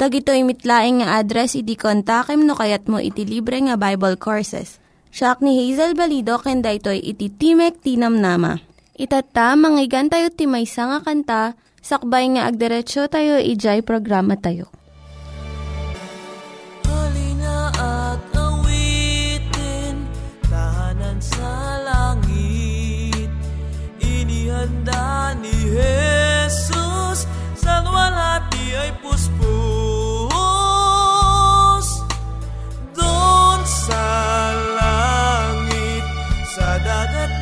Tag ito mitlaing nga address iti kontakem no kayat mo iti libre nga Bible Courses. Siya ni Hazel Balido ken daytoy iti Timek Tinamnama. Itata manggigan tayo timaysa nga kanta sakbay nga agderetsyo tayo ijay programa tayo. Halina at awitin, tahanan sa langit. Inihanda ni Jesus, sa luwalhati ay puspos. Sa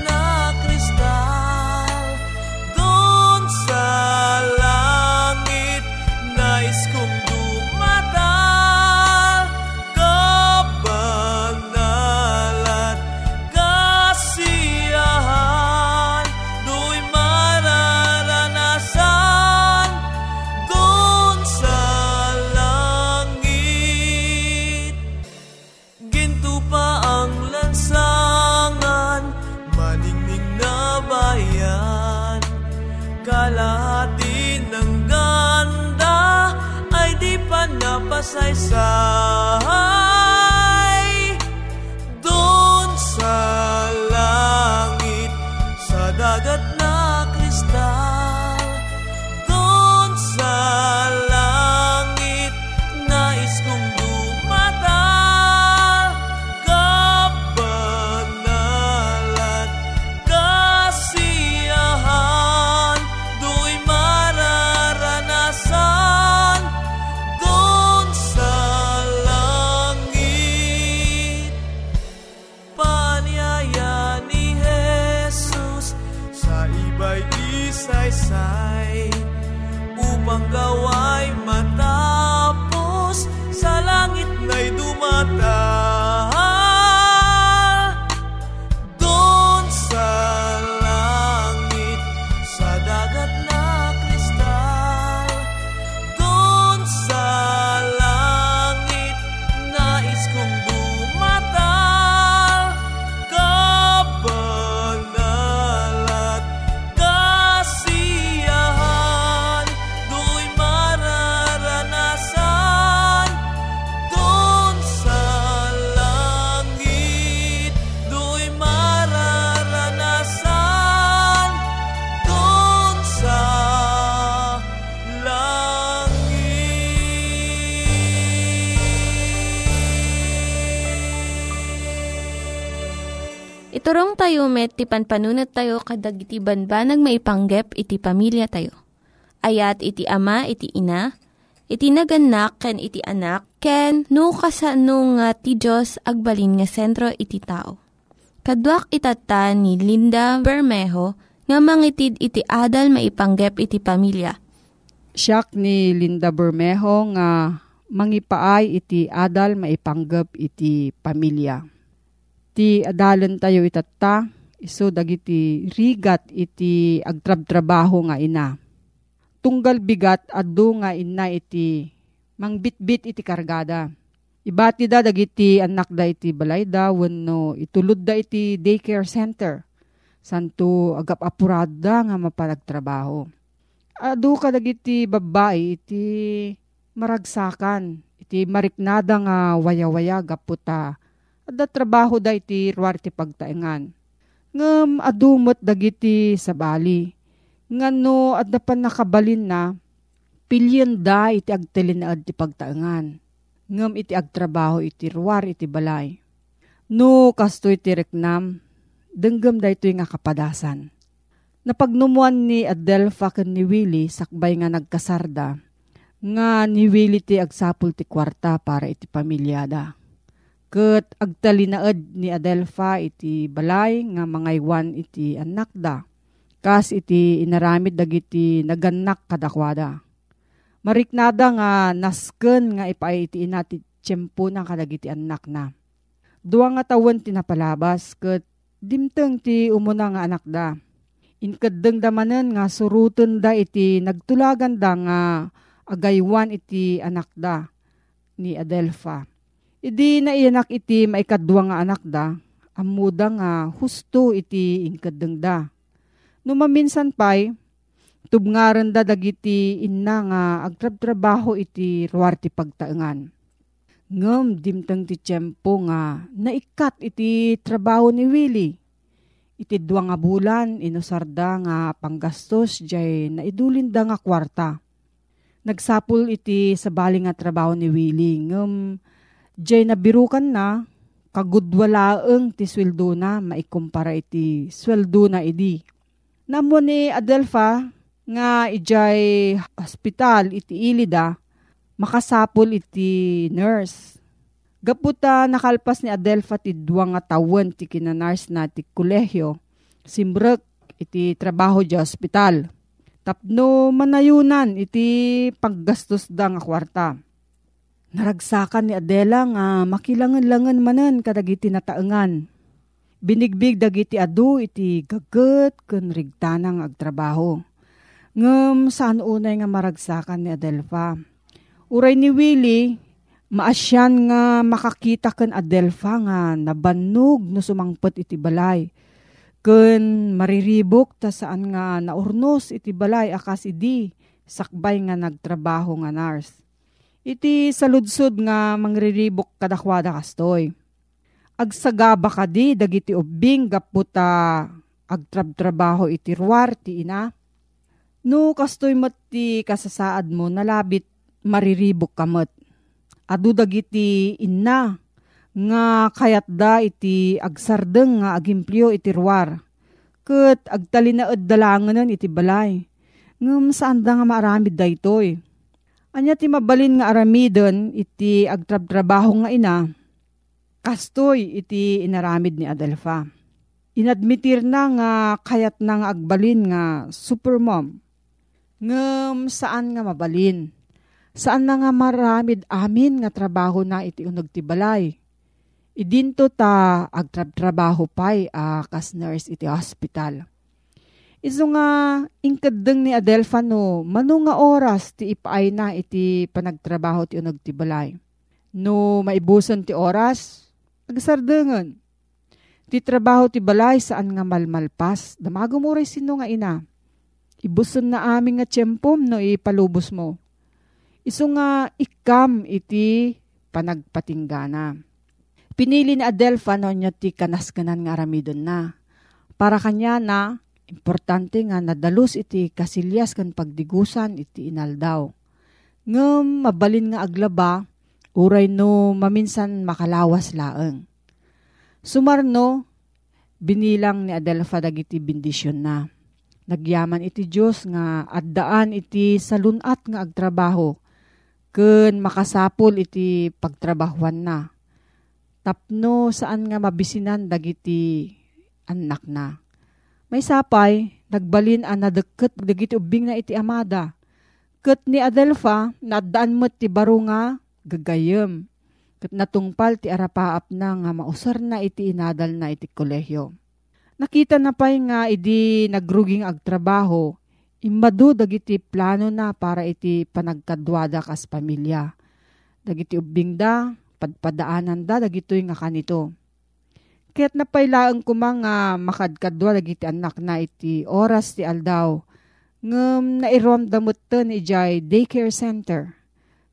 Iturong tayo met, ti panpanunat tayo kadag iti banbanag maipanggep iti pamilya tayo. Ayat iti ama, iti ina, iti naganak, ken iti anak, ken no kasano nga ti Diyos agbalin nga sentro iti tao. Kaduak itata ni Linda Bermejo nga mangitid iti adal maipanggep iti pamilya. Siyak ni Linda Bermejo nga mangipaay iti adal maipanggep iti pamilya. Ti adalan tayo itata, iso dagiti rigat iti agtrab-trabaho nga ina. Tunggal bigat adu nga ina iti mangbitbit iti kargada Ibati da dagiti anak da iti balay da wenno itulod da iti daycare center. Santo agap apurada nga mapalagtrabaho. Adu ka dagiti babae iti maragsakan. Iti mariknada nga waya-waya gaputa. Ada trabaho da iti ruwar ti pagtaengan. Ngam adumot dagiti sa bali. Ngano adda pa nakabalin na pilyon da iti agtilinaad ti pagtaengan ngem iti agtrabaho iti ruwar iti balay. No kasto iti reknam, denggem da ito nga kapadasan. Napagnumuan ni Adelfa ken ni Willie sakbay nga nagkasarda, nga ni Willie ti agsapul ti kwarta para iti pamilyada. Ket agtalinaed ni Adelfa iti balay nga mangaywan iti anak da. Kas iti inaramid dagiti naganak kadakwada Mariknada nga nasken nga ipaiti nati tiyempo na kadagiti anak na. Dua nga tawon tinapalabas ket dimteng ti umuna nga anak da. Inkadeng damanen nga suruten da iti nagtulagan da nga agaywan iti anak da ni Adelfa. Idi na iyanak iti maikadwa nga anak da, amuda nga husto iti inkadeng da. Numaminsan pa'y, tubngaran da dagiti inna nga agtrab-trabaho iti ruwar ti pagtaengan. Ngem dimtang ti tiyempo nga naikat iti trabaho ni Willie. Iti dua nga bulan inusarda nga panggastos jay naidulin da nga kwarta. Nagsapul iti sa bali nga trabaho ni Willie. Ngem jay nabirukan na kagudwalaeng ti sweldo na maikumpara iti sweldo na idi. Namo ni Adelfa nga ijay hospital iti ilida, makasapol iti nurse. Gaputa nakalpas ni Adelfa ti duwa nga tawen ti kinanars na ti kolehyo, simbrek iti trabaho di hospital. Tapno manayunan iti paggastos da nga kwarta. Naragsakan ni Adela nga makilangan-langan manan kadagiti nataengan. Binigbig dagiti adu iti gaget ken rigtanang agtrabaho Ngem saan unay nga maragsakan ni Adelfa. Uray ni Willie, maasyan nga makakita ken Adelfa nga nabannog no sumangpet iti balay. Ken mariribok ta saan nga naurnos iti balay akas idi sakbay nga nagtrabaho nga nurse. Iti saludsod nga mangriribok kadakwada kastoy. Agsagaba kadi dagiti ubing gaputa agtrab-trabaho iti ruwar ti ina No, kastoy mati kasasaad mo, nalabit mariribok kamot. Adu dagiti inna, nga kayat da iti agsardeng nga agimplyo iti ruwar. Kat agtalinaad dalanganan iti balay. Ngam saan da nga maaramid da itoy. Anya ti mabalin nga aramidon iti agtrab-trabaho nga ina. Kastoy iti inaramid ni Adelfa. Inadmitir na nga kayat na nga agbalin nga supermom ngem saan nga mabalin. Saan na nga maramid amin nga trabaho na iti unog ti balay. Idinto ta agtrab-trabaho pay a uh, kas nurse iti hospital. Iso nga ingkadeng ni Adelfa no, mano nga oras ti ipaay na iti panagtrabaho ti unog ti balay. No maibuson ti oras, agsardengan. Ti trabaho ti balay saan nga malmalpas, damagumuray sino nga ina Ibuson na amin nga tiyempom no ipalubos mo. Iso nga ikam iti panagpatinggana. Pinili ni Adelfa no niya ti kanaskanan nga aramidon na. Para kanya na, importante nga nadalus iti kasilyas kan pagdigusan iti inaldaw. Ngem mabalin nga aglaba, uray no maminsan makalawas laeng. Sumarno, binilang ni Adelfa dagiti bindisyon na Nagyaman iti Diyos nga addaan iti salunat nga agtrabaho ken makasapol iti pagtrabahuan na. Tapno saan nga mabisinan dagiti anak na. May sapay, nagbalin ang nadeket dagiti ubing na iti amada. Ket ni Adelfa, nadaan mo't ti baro nga, gagayem. Ket natungpal ti arapaap na nga mausar na iti inadal na iti kolehyo. Nakita na pa'y nga idi nagruging agtrabaho, imbado dagiti plano na para iti panagkadwada kas pamilya. Dagiti ubing da, padpadaanan da, dagitoy nga kanito. Kaya't napailaan ko mga makadkadwa dagiti anak na iti oras ti aldaw. Ngem nairom damot ni jay daycare center.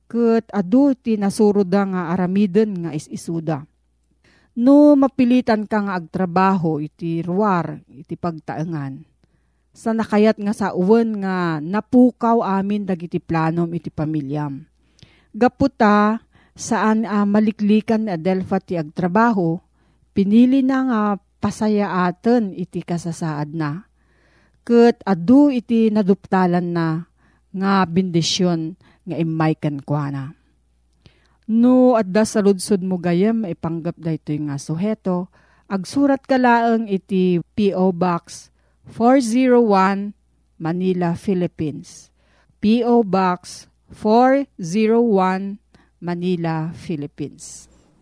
Kat adu ti nasuruda nga aramiden nga is-isuda. No mapilitan ka nga agtrabaho iti ruwar, iti pagtaengan. Sa nakayat nga sa uwan nga napukaw amin dagiti planom iti pamilyam. Gaputa, saan uh, maliklikan ni Adelfa ti agtrabaho, Pinili na nga pasaya aten iti kasasaad na. Kat adu iti naduptalan na nga bindisyon nga imaykan kwa na. No, adda sa ludsod mo gayam, ipanggap da ito nga suheto. Agsurat ka laang iti P.O. Box 401 Manila, Philippines. P.O. Box 401 Manila, Philippines.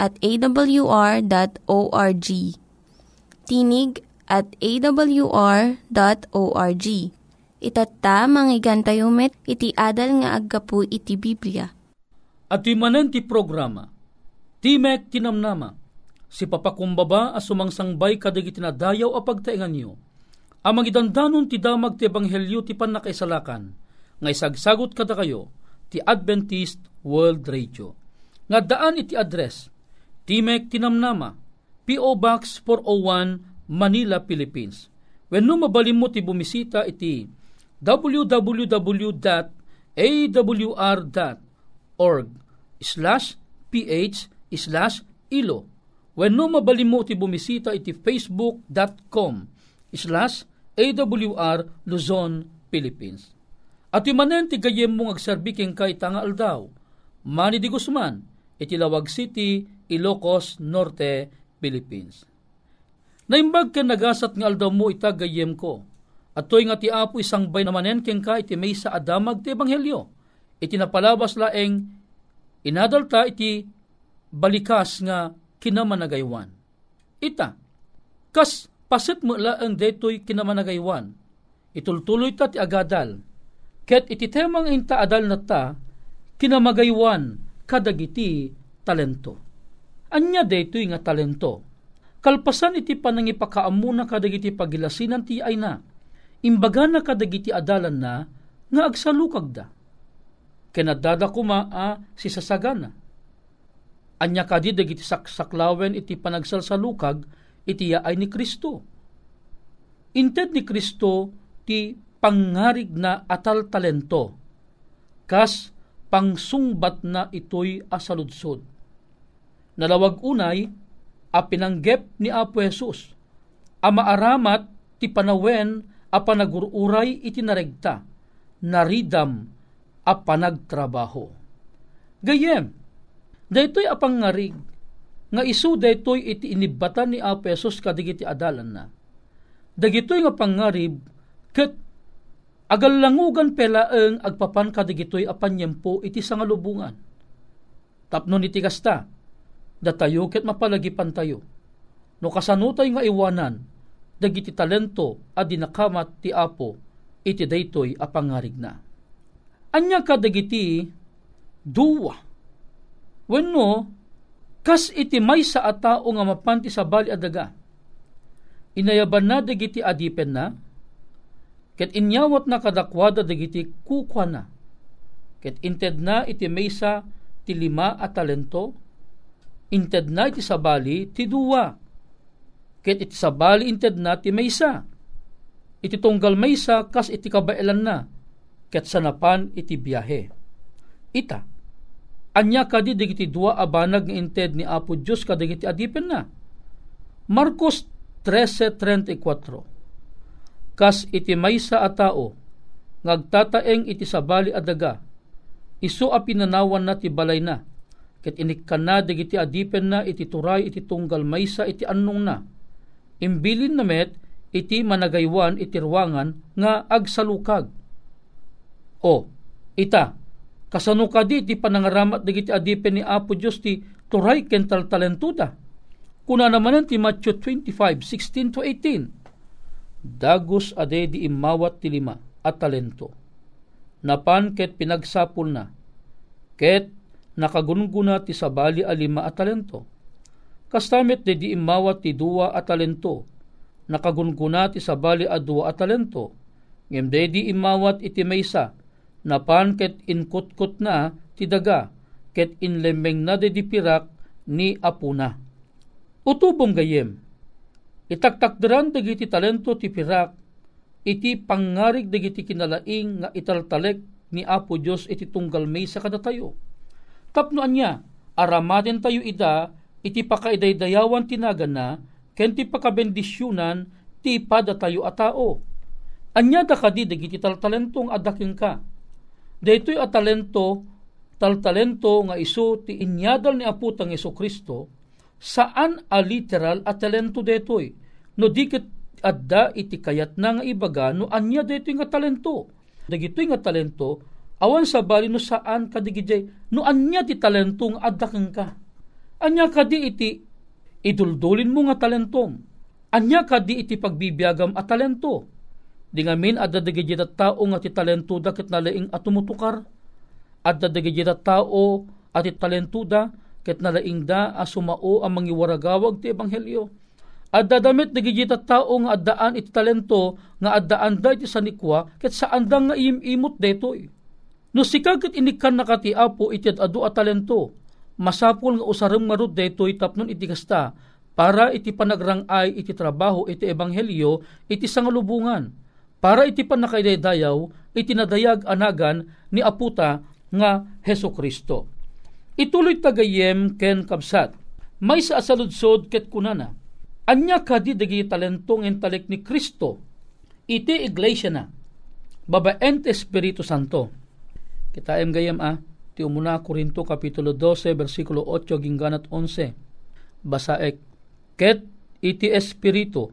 at awr.org. Tinig at awr.org. Itatta, manggigan tayo met, iti adal nga aggapu iti Biblia. At manen ti programa, Timek Tinamnama, si papakumbaba as sumangsangbay kadag itinadayaw a pagtaingan niyo. Amang idandanon ti damag ti ebanghelyo ti panakaisalakan, nga isagsagot kada kayo, ti Adventist World Radio. Nga daan iti address, Timek Tinamnama, P.O. Box 401, Manila, Philippines. When no mabalim mo ti bumisita iti www.awr.org slash ph slash ilo. When no mabalim mo ti bumisita iti facebook.com slash awr Luzon, Philippines. At imanen ti gayem mong agserbiking kay tanga aldaw. Manny di Guzman, iti Lawag City, Ilocos Norte, Philippines. Naimbag ken nagasat nga aldaw mo itagayem ko. At to'y nga ti apo isang bay namanen ken ka iti may sa adamag ti ebanghelyo. Iti napalabas laeng inadalta iti balikas nga kinamanagaywan. Ita, kas pasit mo laeng detoy kinamanagaywan. Itultuloy ta ti agadal. Ket iti temang inta adal na ta, kinamagaywan kadagiti talento Anya daytoy nga talento. Kalpasan iti panangipakaamuna kadagiti pagilasinan ti ay na. Imbaga na kadagiti adalan na nga agsalukag da. Kenadada kuma a si sasagana. Anya kadi dagiti saksaklawen iti panagsalsalukag iti ay ni Kristo. Inted ni Kristo ti pangarig na atal talento. Kas pangsungbat na ito'y asaludsod nalawag unay, a pinanggep ni Apo Jesus, a maaramat ti panawen a panagururay iti naregta, naridam a panagtrabaho. Gayem, daytoy a pangarig, nga isu daytoy iti inibatan ni Apo Jesus kadigiti adalan na. Dagitoy nga pangarib, ket agallangugan pelaeng agpapan kadigitoy a panyempo iti sangalubungan. Tapno iti kasta, datayo ket mapalagipan tayo. No kasanutay nga iwanan, dagiti talento a dinakamat ti Apo, iti daytoy a pangarig na. Anya ka dagiti duwa. Wenno, kas iti may sa atao nga mapanti sa bali adaga. Inayaban na dagiti adipen na, ket inyawat na kadakwada dagiti kukwa na, ket inted na iti maysa ti lima a talento, inted na iti sabali ti duwa. Ket iti sabali inted na ti maysa. iti tunggal maysa kas iti kabailan na, ket sanapan iti biyahe. Ita, anya kadi digiti dua abanag nga inted ni Apo Diyos kadigiti adipen na. Marcos 13.34 Kas iti maysa a tao, ngagtataeng iti sabali adaga, iso a pinanawan na ti balay na, ket inikkan na digiti adipen na iti turay iti tunggal maysa iti annong na. Imbilin na met, iti managaywan iti ruangan nga agsalukag. O, ita, kasano ka di ti panangaramat digiti adipen ni Apo Diyos ti turay kental talentuda. Kuna naman ti Matthew 25, 16 to 18. Dagos ade di imawat ti lima at talento. Napan ket pinagsapul na. Ket nakagungguna ti sabali a lima at talento. Kastamit de di imawat ti duwa at talento nakagunguna ti sabali a duwa a talento. Ngem dedi imawat iti maysa, napan ket inkutkot na ti daga, ket inlembeng na dedi pirak ni apuna. Utubom gayem, itaktakderan dagiti talento ti pirak, iti pangarig dagiti kinalaing nga italtalek ni Apo Dios iti tunggal maysa kada tayo. Tapno anya, aramaden tayo ida, iti pakaidaydayawan tinagan na, ken ti pakabendisyunan ti pada tayo a tao. Anya da kadi dagiti taltalentong adaking ka. Daytoy a talento taltalento nga iso ti inyadal ni aputang Iso Kristo saan a literal a talento detoy no dikit adda iti kayat na nga ibaga no anya detoy nga talento dagitoy nga talento awan sa bali no saan kadigijay no anya ti talento nga adda ka anya kadi iti iduldulin mo nga talentom. Anya ka di iti pagbibiyagam at talento. Di ngamin at dadagigit at tao nga ti talento da ket nalaing at tumutukar. At dadagigit at tao at ti talento da ket nalaing da a sumao ang mangiwaragawag ti ebanghelyo. At dadamit dagigit at tao nga addaan iti talento nga addaan da iti sanikwa ket saan da nga imimot detoy. No sikag ket inikan nakati apo iti adu a talento masapol nga usarang marud daytoy tapnon iti kasta para iti panagrangay iti trabaho iti ebanghelyo iti sangalubungan para iti panakaidayaw iti nadayag anagan ni aputa nga Heso Kristo. Ituloy tagayem ken kabsat. May sa asaludsod ket kunana. Anya kadi dagi talentong intalik ni Kristo. Iti iglesia na. Babaent Espiritu Santo. Kita em gayem ah ti umuna Korinto kapitulo 12 bersikulo 8 gingganat 11 basaek ket iti espiritu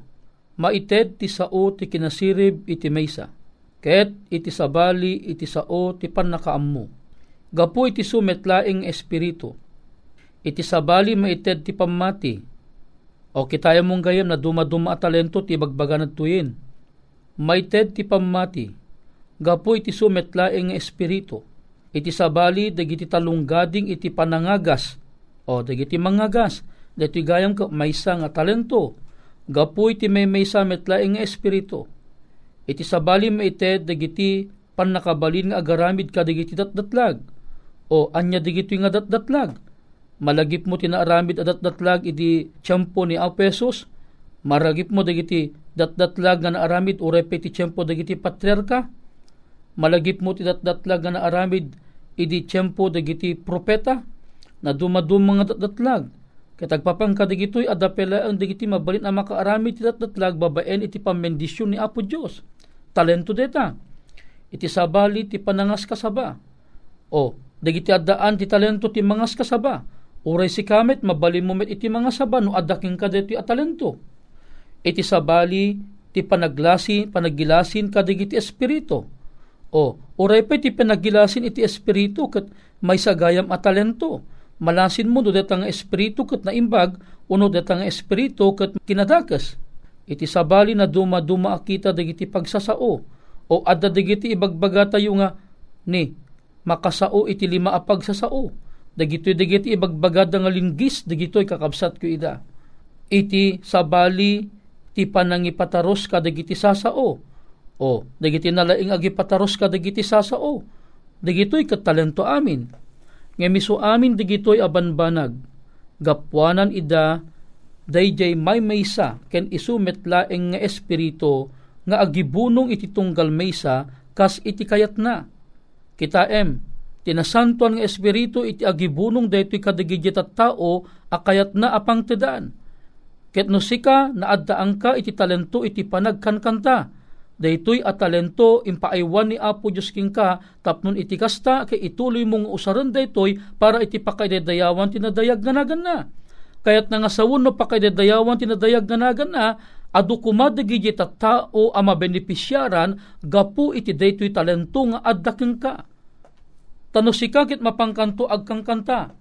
maited ti sao ti kinasirib iti maysa ket iti sabali iti sao ti pannakaammo gapu iti sumetlaing espiritu. Iti sabali maited ti pamati o kitaya mong gayam na dumaduma at talento ti bagbagan at tuyin. Maited ti pamati gapu iti sumetlaing espiritu. Iti sabali dagiti talunggading iti panangagas. O dagiti mangagas dati gayam ka maysa nga talento. Gapu iti may maysa metlaing nga espiritu. Iti sabali maited dagiti panakabalin nga agaramid ka dagiti datdatlag. O anya dagiti nga datdatlag. Malagip mo tinaaramid a datdatlag iti tiyempo ni Apesos maragip mo dagiti datdatlag nga naaramid o repeti tiyempo dagiti patriarka malagip mo ti datdatlag nga naaramid idi tiyempo dagiti propeta na dumadum mga datdatlag. Katagpapang kadigitoy adapela ang dagiti mabalin ang makaarami ti datdatlag babaen iti pamendisyon ni Apo Dios. Talento deta. Iti sabali ti panangas kasaba. O, dagiti addaan ti talento ti mangas kasaba. Uray si kamet mabalin mo met iti mga saba no adaking ka dito at talento. Iti sabali ti panaglasi, panagilasin kadigiti espiritu o, uray pa iti pinagilasin iti espiritu kat may sagayam at talento. Malasin mo do datang espiritu kat naimbag, uno datang espiritu kat kinadakas. Iti sabali na duma-duma akita dagiti pagsasao, o adda dagiti ibagbaga tayo nga ni makasao iti lima a pagsasao. Dagitoy dagiti ibagbaga nga linggis, dagitoy kakabsat ko ida. Iti sabali ti panangipataros ka dagiti sasao, o, dagiti nalaing agipataros ka dagiti sasao. Dagitoy katalento amin. Nga miso amin dagitoy abanbanag. Gapwanan ida dayjay may maysa ken isumet laeng nga espiritu nga agibunong iti tunggal maysa kas iti kayat na. Kita em, tinasantuan nga espiritu iti agibunong daytoy kadigidit at tao akayat na apang tedaan. Ket no sika naaddaang ka iti talento iti panagkankanta. Daytoy at talento impaaywan ni Apo Diyos king ka tapnon iti kasta kay ituloy mong usaran daytoy para iti pakaidedayawan tinadayag ganagan na. Kayat nga sawon no pakaidedayawan tinadayag ganagan na adu kumadagiji tao ama benepisyaran gapu iti daytoy talento nga addaking ka. Tano si kit mapangkanto agkang kanta.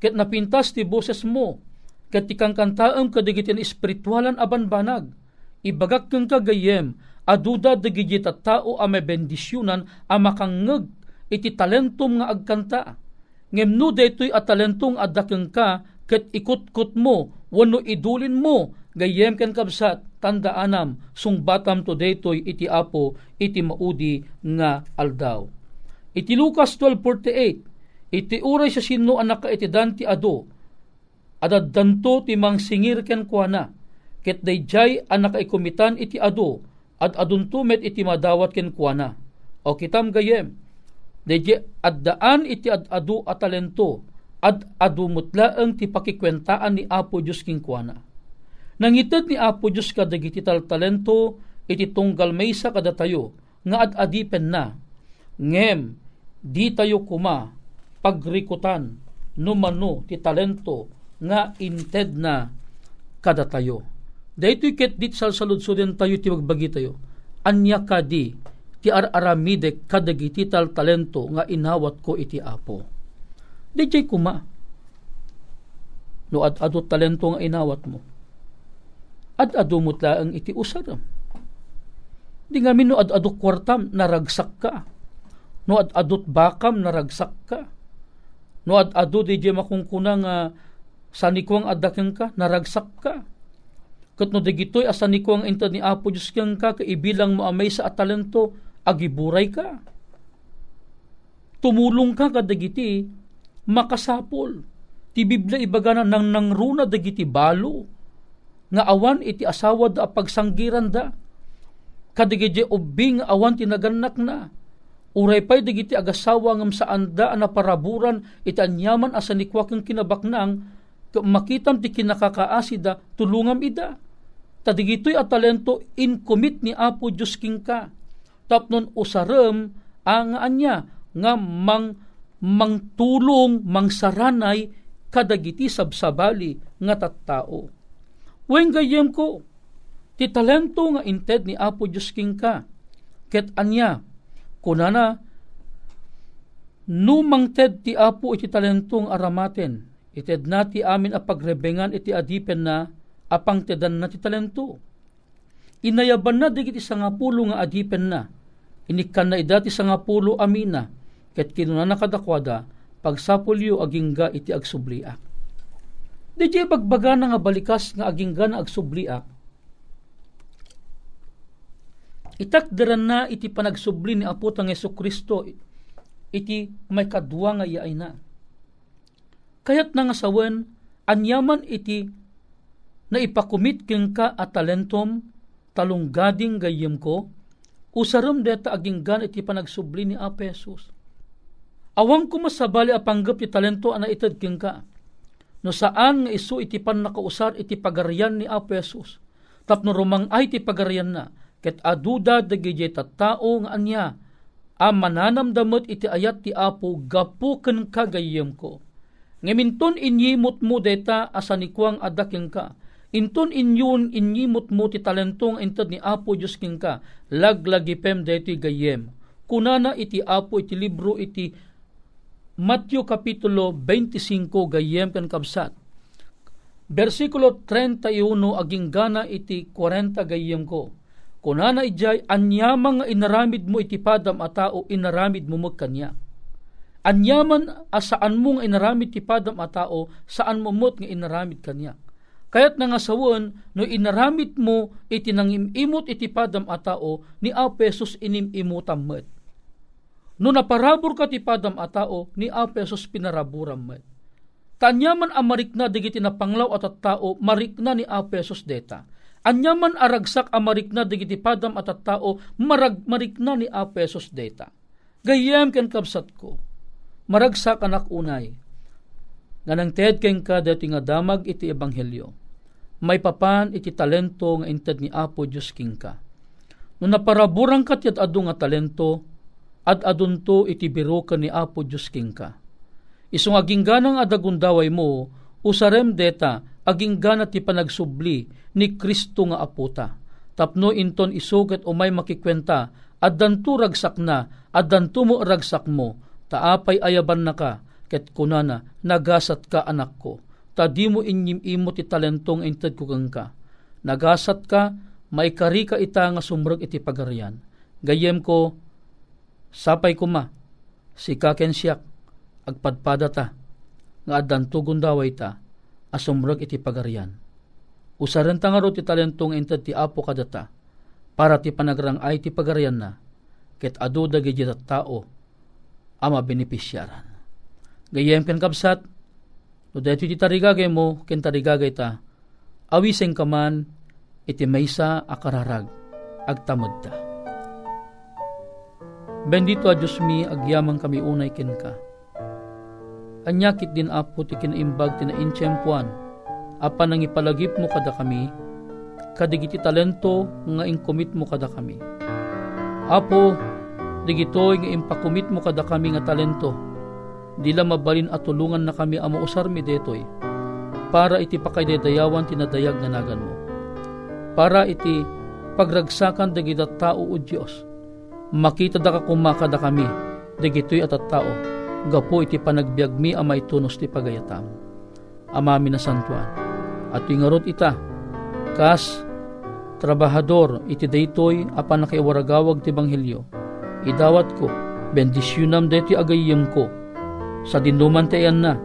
Ket napintas ti boses mo. Ket tikang kantaam kadigitin espiritualan aban banag. Ibagak kang kagayem aduda dagiti tao a may bendisyunan a makangeg iti talentum nga agkanta. Ngem no daytoy a talentong adakeng ka ket ikut-kut mo wano idulin mo gayem ken kabsat tanda anam sungbatam to daytoy iti apo iti maudi nga aldaw. Iti Lucas 12:48 iti uray sa sino anak ka iti danti ado adad danto ti mang singir ken kuana ket dayjay anak ka ikumitan iti ado at aduntumet iti madawat ken kuana. O kitam gayem, deje addaan iti ad adu at talento, ad adu mutlaeng ti pakikwentaan ni Apo Diyos king kuana. Nangited ni Apo Diyos kadagiti tal talento, iti tunggal maysa kada tayo, nga ad adipen na. Ngem, di tayo kuma, pagrikutan, numano ti talento, nga inted na kada tayo Daytoy ket dit sal saludsuden tayo ti magbagi tayo. Anya kadi ti ar-aramide kadagiti tal talento nga inawat ko iti apo. Dijay kuma. No ad adu talento nga inawat mo. Ad adu mutla ang iti usaram. Di nga no ad adu kwartam naragsak ka. No ad adut bakam naragsak ka. No ad adu di makungkuna nga sanikwang adakeng ka naragsak ka Kat no dagitoy asa ni ang intad ni Apo Diyos kang ka, kaibilang mo amay sa atalento, agiburay ka. Tumulong ka kadagiti, makasapol. Ti Biblia ibaga na nang nangruna dagiti balo, nga awan iti asawa da pagsanggiran da. Kadigiti ubing awan tinaganak na. Uray pa'y dagiti agasawa ngam saan da na paraburan iti anyaman asa ni kwakang kinabaknang makitam ti kinakakaasida tulungam ida tadigitoy at talento in commit ni Apo Diyos king ka. Tapnon usarem ang anya nga mang mangtulong mangsaranay kadagiti sabsabali nga tattao. Wen gayem ko, ti talento nga inted ni Apo Diyos king ka. Ket anya, kunana, numang ted ti Apo iti talentong aramaten, ited na ti amin a pagrebengan iti adipen na apang tedan na ti talento. Inayaban na digiti sa nga adipen na. Inikan na idati sa nga pulo amina. Ket kinuna nakadakwada, pagsapulyo agingga iti agsubliak. Di jay bagbaga na nga balikas nga agingga na agsubliak. Itakdaran na iti panagsubli ni Apo tang Yeso Kristo iti may kadwa nga iay na. Kayat na nga sawen, anyaman iti na ipakumit king ka at talentom talunggading gayem ko, usarum deta aging gan iti panagsubli ni Apesos. Awang ko masabali apanggap ti talento ana itad king ka. No saan nga isu iti pan nakausar iti pagarian ni Apesos. Tapno rumang ay ti pagarian na, ket aduda dagijay tao nga anya, a mananamdamot iti ayat ti Apo gapu ken kagayem ko. Ngaminton inyimot mo deta asanikwang adaking ka, Inton inyun inyimot mo ti talentong intad ni Apo Diyos king ka, laglagipem deti gayem. Kunana iti Apo iti libro iti Matthew Kapitulo 25 gayem kan kabsat. Versikulo 31 aging gana iti 40 gayem ko. Kunana ijay anyamang inaramid mo iti padam a tao inaramid mo magkanya. Anyaman asaan mo nga inaramid ti padam a tao saan mo mot nga inaramid kanya Kayat nga sawon, no inaramit mo iti nangimimot iti padam a tao, ni Apesos inimimutam met. No naparabor ka ti padam a tao, ni Apesos pinaraburam met. Tanyaman amarik na digiti na panglaw at tao, marik na ni Apesos deta. Anyaman aragsak amarikna digiti padam at at tao, marag marikna ni Apesos data. Gayem ken kapsat ko, maragsak anak unay. Nga ted ken ka dati nga damag iti ebanghelyo. May papan iti talento nga inted ni Apo Diyos king ka. No naparaburang kat yat adu nga talento, at adunto iti biro ka ni Apo Diyos king ka. Isong aging ganang adagundaway mo, usarem deta, aging gana ti panagsubli ni Kristo nga aputa. Tapno inton isugat o may makikwenta, at danto ragsak na, at danto mo ragsak mo, taapay ayaban na ka, ket kunana, nagasat ka anak ko. Ta di mo inyim imo ti talentong inted ko ka. Nagasat ka, may kari ka ita nga sumrag iti pagarian. Gayem ko, sapay ko ma, si kaken siyak, agpadpada ta, nga adan tugon daway ta, asumrag iti pagarian. Usaran ta nga ti talentong inted ti apo kadata, para ti panagrang ay ti pagarian na, ket adu dagi tao, ama benepisyaran. Gayem ken kapsat, no dahito ti tarigagay mo, ken tarigagay ta, awiseng kaman, iti maysa akararag, agtamod ta. Bendito a Diyos mi, agyamang kami unay ken ka Anyakit din apo ti kinaimbag ti naintyempuan, apan nang ipalagip mo kada kami, kadigiti talento nga inkumit mo kada kami. Apo, digitoy nga impakumit mo kada kami nga talento, dila mabalin at tulungan na kami amo usar mi detoy, para iti pakaydayawan tinadayag na nagan mo. Para iti pagragsakan dagiti tao o Diyos, makita da ka kumakada kami, dagitoy at tao, gapo iti panagbiag mi amay tunos ti pagayatam. Amami na santuan. At ingarot ita, kas trabahador iti daytoy apan nakiwaragawag ti banghelyo. Idawat ko, bendisyunam deti agayem ko. Sa dinuman tayan na,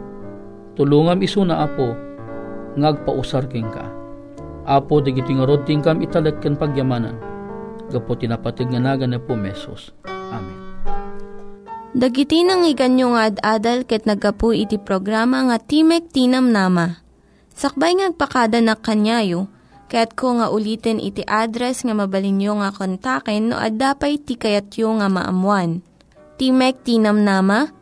tulungam iso na apo, ngagpausar king ka. Apo, digiti nga rod tingkam italek ken pagyamanan. Gapo tinapatig nga naga na po mesos. Amen. Dagiti nang iganyo nga ad-adal ket nagapu iti programa nga Timek Tinam Nama. Sakbay ngagpakada na kanyayo, ket ko nga ulitin iti address nga mabalinyo nga kontaken no ad-dapay tikayatyo nga maamuan. Timek Tinam Nama,